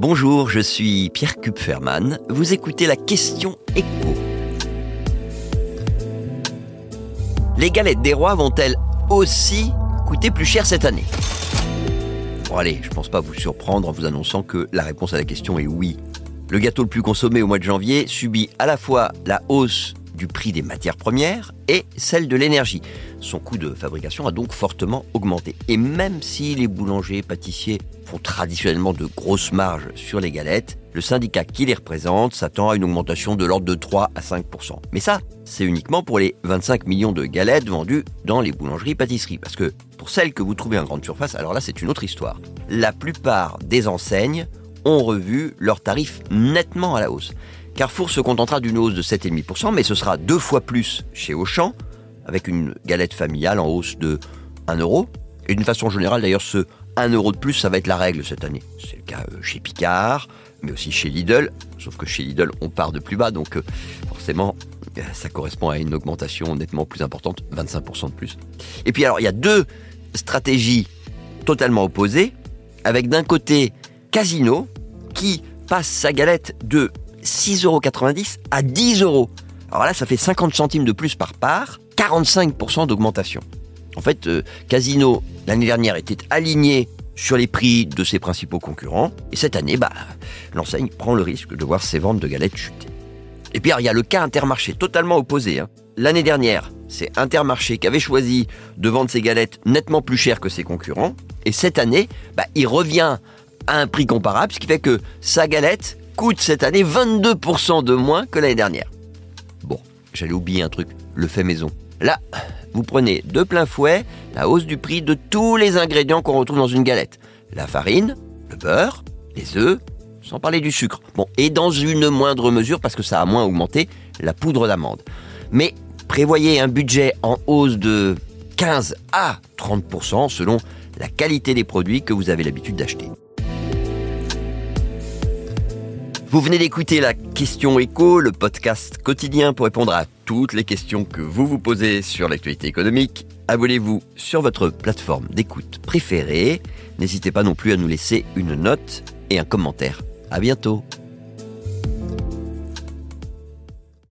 Bonjour, je suis Pierre Kupferman. Vous écoutez la question écho. Les galettes des rois vont-elles aussi coûter plus cher cette année? Bon allez, je pense pas vous surprendre en vous annonçant que la réponse à la question est oui. Le gâteau le plus consommé au mois de janvier subit à la fois la hausse du prix des matières premières et celle de l'énergie. Son coût de fabrication a donc fortement augmenté. Et même si les boulangers et pâtissiers font traditionnellement de grosses marges sur les galettes, le syndicat qui les représente s'attend à une augmentation de l'ordre de 3 à 5% Mais ça, c'est uniquement pour les 25 millions de galettes vendues dans les boulangeries-pâtisseries. Parce que pour celles que vous trouvez en grande surface, alors là, c'est une autre histoire. La plupart des enseignes ont revu leurs tarifs nettement à la hausse. Carrefour se contentera d'une hausse de 7,5%, mais ce sera deux fois plus chez Auchan, avec une galette familiale en hausse de 1 euro. Et d'une façon générale, d'ailleurs, ce 1 euro de plus, ça va être la règle cette année. C'est le cas euh, chez Picard, mais aussi chez Lidl. Sauf que chez Lidl, on part de plus bas, donc euh, forcément, euh, ça correspond à une augmentation nettement plus importante, 25% de plus. Et puis alors, il y a deux stratégies totalement opposées, avec d'un côté Casino, qui passe sa galette de 6,90€ à 10 euros. Alors là, ça fait 50 centimes de plus par part, 45% d'augmentation. En fait, euh, Casino, l'année dernière, était aligné sur les prix de ses principaux concurrents. Et cette année, bah, l'enseigne prend le risque de voir ses ventes de galettes chuter. Et puis, il y a le cas Intermarché, totalement opposé. Hein. L'année dernière, c'est Intermarché qui avait choisi de vendre ses galettes nettement plus chères que ses concurrents. Et cette année, bah, il revient à un prix comparable, ce qui fait que sa galette coûte cette année 22% de moins que l'année dernière. Bon, j'allais oublier un truc, le fait maison. Là, vous prenez de plein fouet la hausse du prix de tous les ingrédients qu'on retrouve dans une galette. La farine, le beurre, les œufs, sans parler du sucre. Bon, et dans une moindre mesure, parce que ça a moins augmenté, la poudre d'amande. Mais prévoyez un budget en hausse de 15 à 30% selon la qualité des produits que vous avez l'habitude d'acheter. Vous venez d'écouter la question écho, le podcast quotidien pour répondre à toutes les questions que vous vous posez sur l'actualité économique. Abonnez-vous sur votre plateforme d'écoute préférée. N'hésitez pas non plus à nous laisser une note et un commentaire. À bientôt.